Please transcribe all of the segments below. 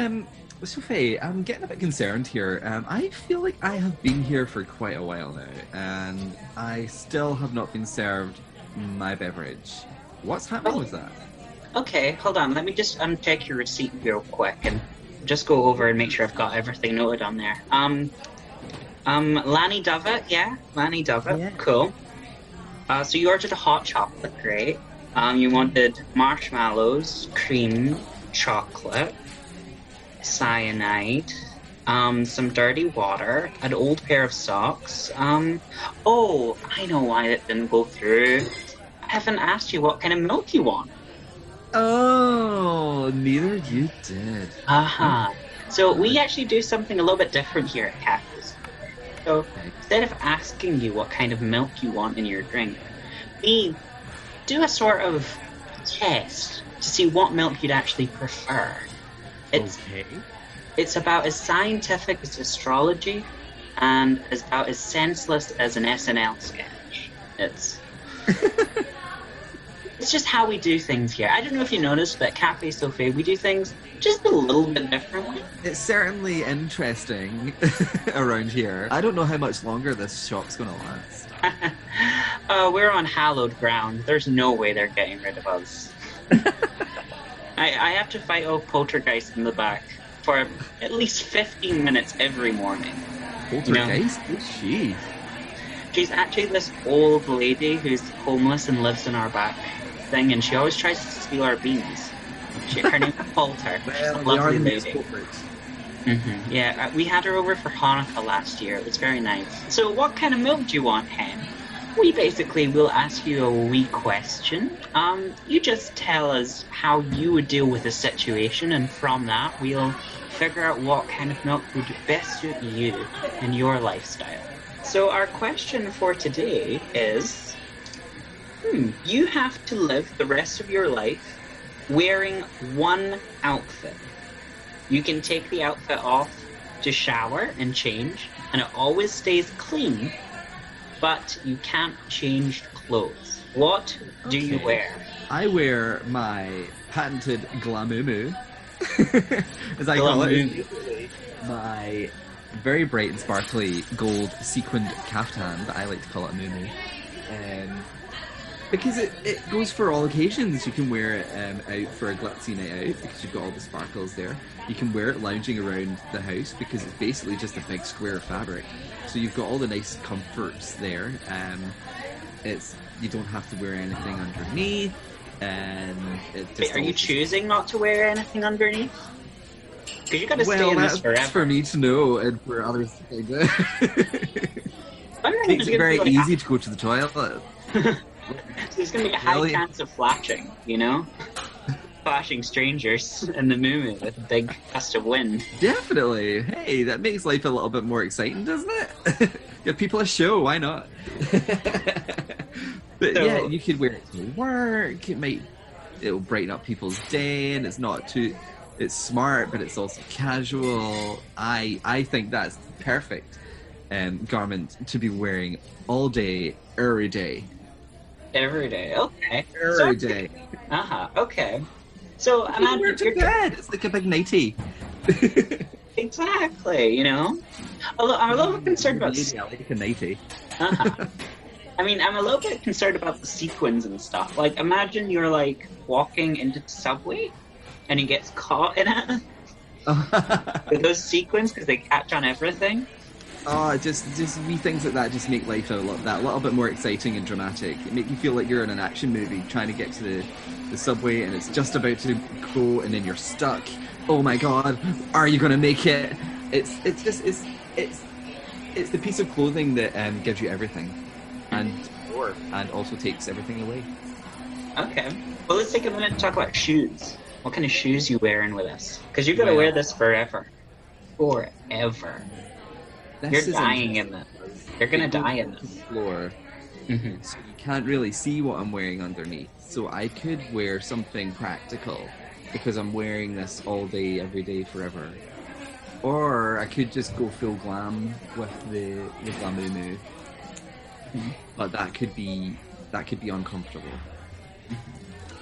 Um, Sophie, I'm getting a bit concerned here. Um, I feel like I have been here for quite a while now, and I still have not been served my beverage. What's happening with that? Okay, hold on. Let me just uncheck your receipt real quick and just go over and make sure I've got everything noted on there. Um, um, Lanny Dovett, yeah, Lanny Dovett, Yeah. cool. Uh, so you ordered a hot chocolate, great. Um, you wanted marshmallows, cream, chocolate, cyanide, um, some dirty water, an old pair of socks. Um, oh, I know why it didn't go through. I haven't asked you what kind of milk you want. Oh, neither you did. Aha. So we actually do something a little bit different here at Cactus. So instead of asking you what kind of milk you want in your drink, we do a sort of test to see what milk you'd actually prefer. It's okay. it's about as scientific as astrology and as about as senseless as an SNL sketch. It's it's just how we do things here. I don't know if you noticed, but Cafe Sophie, we do things just a little bit differently. It's certainly interesting around here. I don't know how much longer this shop's going to last. uh, we're on hallowed ground. There's no way they're getting rid of us. I, I have to fight off poltergeist in the back for at least 15 minutes every morning. Poltergeist? Who's she? She's actually this old lady who's homeless and lives in our back thing, and she always tries to steal our beans. She, her name's Polter. She's a Well, we lovely the lady. culprits. hmm Yeah, uh, we had her over for Hanukkah last year. It was very nice. So, what kind of milk do you want, Hen? We basically will ask you a wee question. Um, you just tell us how you would deal with a situation, and from that, we'll figure out what kind of milk would best suit you and your lifestyle. So, our question for today is hmm, you have to live the rest of your life wearing one outfit. You can take the outfit off to shower and change, and it always stays clean, but you can't change clothes. What do you wear? I wear my patented glamumu, as I call it. My very bright and sparkly gold sequined caftan that I like to call it a mumu. Um, because it, it goes for all occasions. You can wear it um, out for a glitzy night out because you've got all the sparkles there. You can wear it lounging around the house because it's basically just a big square of fabric. So you've got all the nice comforts there. Um, it's you don't have to wear anything underneath, and it Wait, are you choosing not to wear anything underneath? Because you gotta stay Well, in this forever. for me to know and for others to find out. I'm not Makes it very like, easy to go to the toilet. There's gonna be a high Really? chance of flashing, you know? flashing strangers in the moon with a big gust of wind. Definitely. Hey, that makes life a little bit more exciting, doesn't it? Give people a show. Why not? but So- yeah, you could wear it to work. It might. It'll brighten up people's day, and it's not too. It's smart, but it's also casual. I I think that's the perfect um, garment to be wearing all day, every day, Every day. Okay. every day. Uh huh. Okay. So You can wear imagine it to bed. It's like a big nightie. exactly. You know, a li- I'm a little bit concerned about. I like a nightie. Uh-huh. I mean, I'm a little bit concerned about the sequins and stuff. Like, imagine you're like walking into the subway, and he gets caught in it with those sequins because they catch on everything. Oh, just just wee things like that just make life a lot that a little bit more exciting and dramatic. It make you feel like you're in an action movie trying to get to the, the subway and it's just about to go and then you're stuck. Oh my god, are you gonna make it? It's it's just it's it's it's the piece of clothing that um, gives you everything and more and also takes everything away. Okay. Well, let's take a minute to talk about shoes. What kind of shoes you wearing with us? Because you're gonna Well- wear this forever. Forever. This You're dying in this. You're gonna It die in to this. the floor. hmm so you can't really see what I'm wearing underneath. So I could wear something practical because I'm wearing this all day, every day, forever. Or I could just go full glam with the the glamumu. But that could be that could be uncomfortable.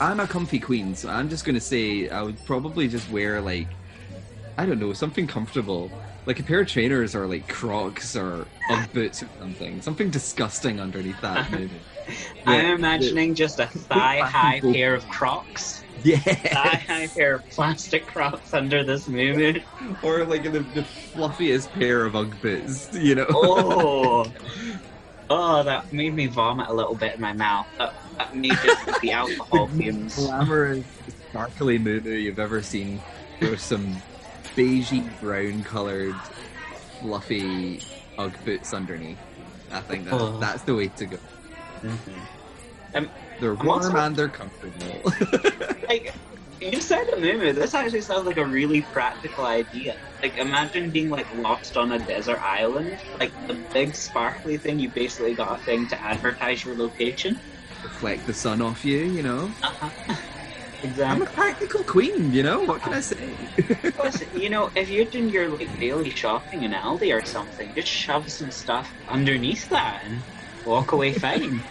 I'm a comfy queen, so I'm just gonna say I would probably just wear like I don't know, something comfortable. Like a pair of trainers or like Crocs or Ugg boots or something. Something disgusting underneath that movie. I'm Yeah, imagining just a thigh-high pair of Crocs, Yes. thigh-high pair of plastic Crocs under this movie. Or like the, the fluffiest pair of Ugg boots, you know? Oh, oh, that made me vomit a little bit in my mouth. That, that made just the alcohol fumes. glamorous, sparkly movie you've ever seen with some beigey brown coloured, fluffy Ugg boots underneath. I think that's, Oh. that's the way to go. Um, They're warm also- and they're comfortable. like you said a moo this actually sounds like a really practical idea. Like imagine being like lost on a desert island. Like the big sparkly thing, you basically got a thing to advertise your location. Reflect the sun off you, you know? Uh-huh. I'm a practical queen, you know? What can I say? Plus, you know, if you're doing your like daily shopping in Aldi or something, just shove some stuff underneath that and walk away fine.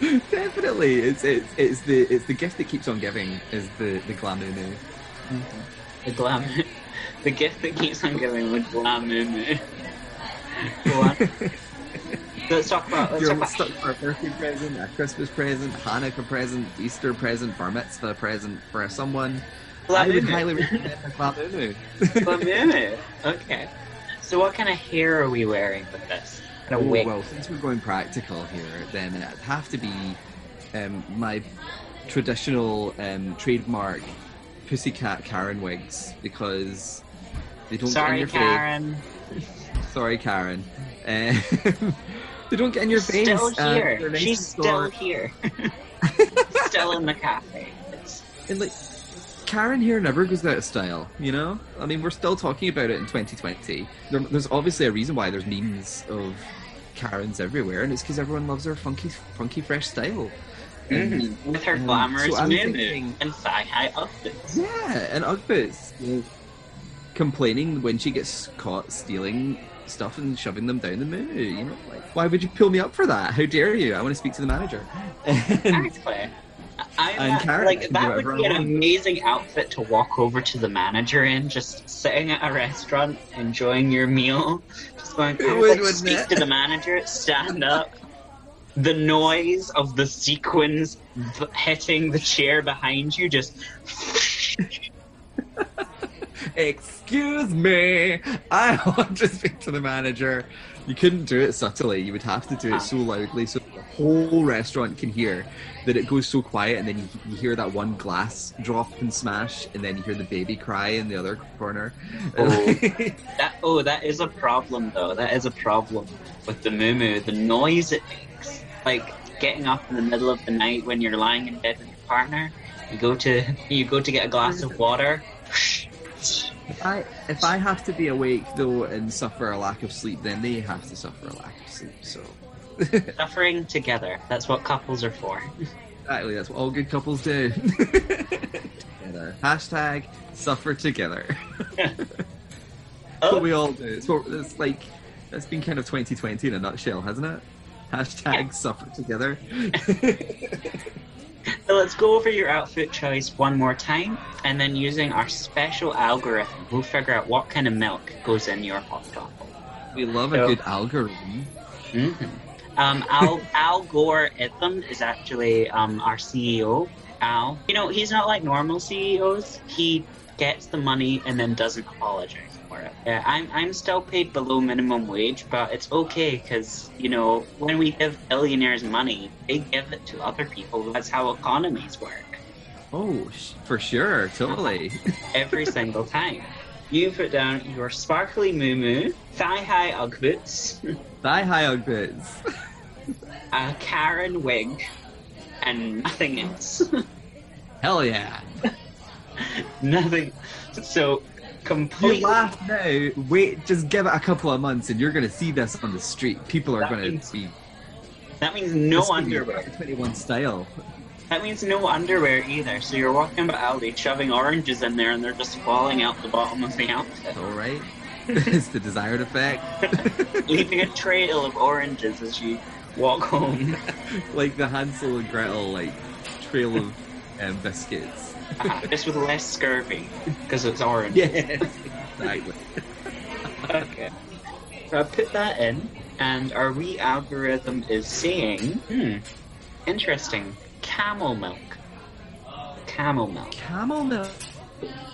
Definitely, it's, it's it's the it's the gift that keeps on giving is the the glamour. Mm-hmm. The glam, the gift that keeps on giving with glam moo moo. Go on. Let's talk about. Let's You're talk about stuck for a birthday present, a Christmas present, Hanukkah present, Easter present, bar mitzvah present for someone. I would highly recommend the moo moo. Okay. So, what kind of hair are we wearing with this? Kind of Oh, wig. well, since we're going practical here, then it'd have to be um, my traditional um, trademark pussycat Karen wigs because they don't get in Sorry, your Karen. face. Sorry, Karen. Um, they don't get in your face. Still uh, here. they're She's and still short. here. still in the cafe. It's, And like, Karen here never goes out of style, you know? I mean, we're still talking about it in 2020. There, there's obviously a reason why there's memes of Karens everywhere, and it's because everyone loves her funky, funky, fresh style. And, with her um, glamorous so I'm moo moo thinking- and thigh high outfits. Yeah, and Ugg boots. Complaining when she gets caught stealing stuff and shoving them down the moo, you know? Like, why would you pull me up for that? How dare you? I want to speak to the manager. And- Exactly. I, And that- like that would be I an want. amazing outfit to walk over to the manager in, just sitting at a restaurant enjoying your meal, just going, It I would, would like, speak it? to the manager, stand up. The noise of the sequins hitting the chair behind you just Excuse me, I want to speak to the manager. You couldn't do it subtly. You would have to do it so loudly so the whole restaurant can hear that it goes so quiet, and then you, you hear that one glass drop and smash, and then you hear the baby cry in the other corner. Oh. that. Oh, that is a problem though. That is a problem with the moo moo. The noise it makes, like getting up in the middle of the night when you're lying in bed with your partner. You go to you go to get a glass of water. If I if I have to be awake though and suffer a lack of sleep, then they have to suffer a lack of sleep. So Suffering together. That's what couples are for. exactly, that's what all good couples do. together. Hashtag suffer together. Oh. That's what Oh, we all do. It's, what, it's like that's been kind of 2020 in a nutshell, hasn't it? Hashtag suffer together. so let's go over your outfit choice one more time, and then using our special algorithm, we'll figure out what kind of milk goes in your hot dog. we love a good algorithm. hmm Um, Al Al Gore Itham is actually um, our CEO. Al, you know, he's not like normal CEOs. He gets the money and then doesn't apologize for it. Yeah, I'm I'm still paid below minimum wage, but it's okay because you know when we give billionaires money, they give it to other people. That's how economies work. Oh, sh- for sure, totally. Every single time. You put down your sparkly moo moo, thigh high Ugg boots, Thigh high boots. a Karen wig, and nothing else. Hell yeah. nothing. So You completely. laugh now. Wait, just give it a couple of months, and you're going to see this on the street. People are That to means be That means no this could be underwear. 21 style. That means no underwear either. So you're walking about Aldi, shoving oranges in there, and they're just falling out the bottom of the outfit, All right. it's the desired effect. leaving a trail of oranges as you walk home. like the Hansel and Gretel like trail of um, biscuits. Just with less scurvy, because it's orange. Yes, exactly. Okay. So I put that in, and our wee algorithm is saying, hmm, interesting, camel milk. Camel milk. Camel milk.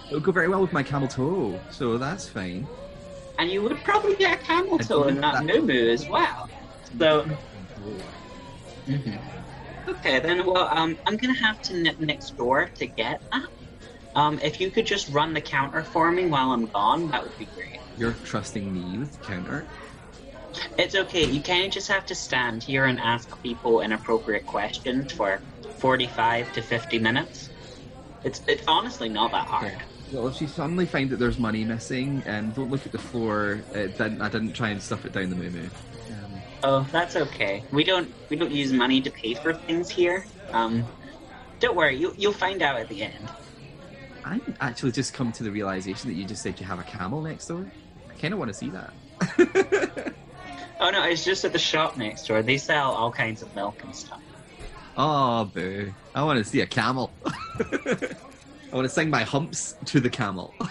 It'll go very well with my camel toe, so that's fine. And you would probably get a camel toe don't that know as well. So, mhm. okay, then, well, um, I'm gonna have to nip next door to get that. Um, if you could just run the counter for me while I'm gone, that would be great. You're trusting me with the counter. It's okay. You kind of just have to stand here and ask people inappropriate questions for 45 to 50 minutes. It's it's honestly not that hard. Well, if you suddenly find that there's money missing, um, don't look at the floor. Didn't, I didn't try and stuff it down the moo moo. Um, Oh, that's okay. We don't we don't use money to pay for things here. Um, don't worry. You you'll find out at the end. I'm actually just come to the realization that you just said you have a camel next door. I kind of want to see that. Oh no, it's just at the shop next door. They sell all kinds of milk and stuff. oh, boo! I want to see a camel. I want to sing my humps to the camel.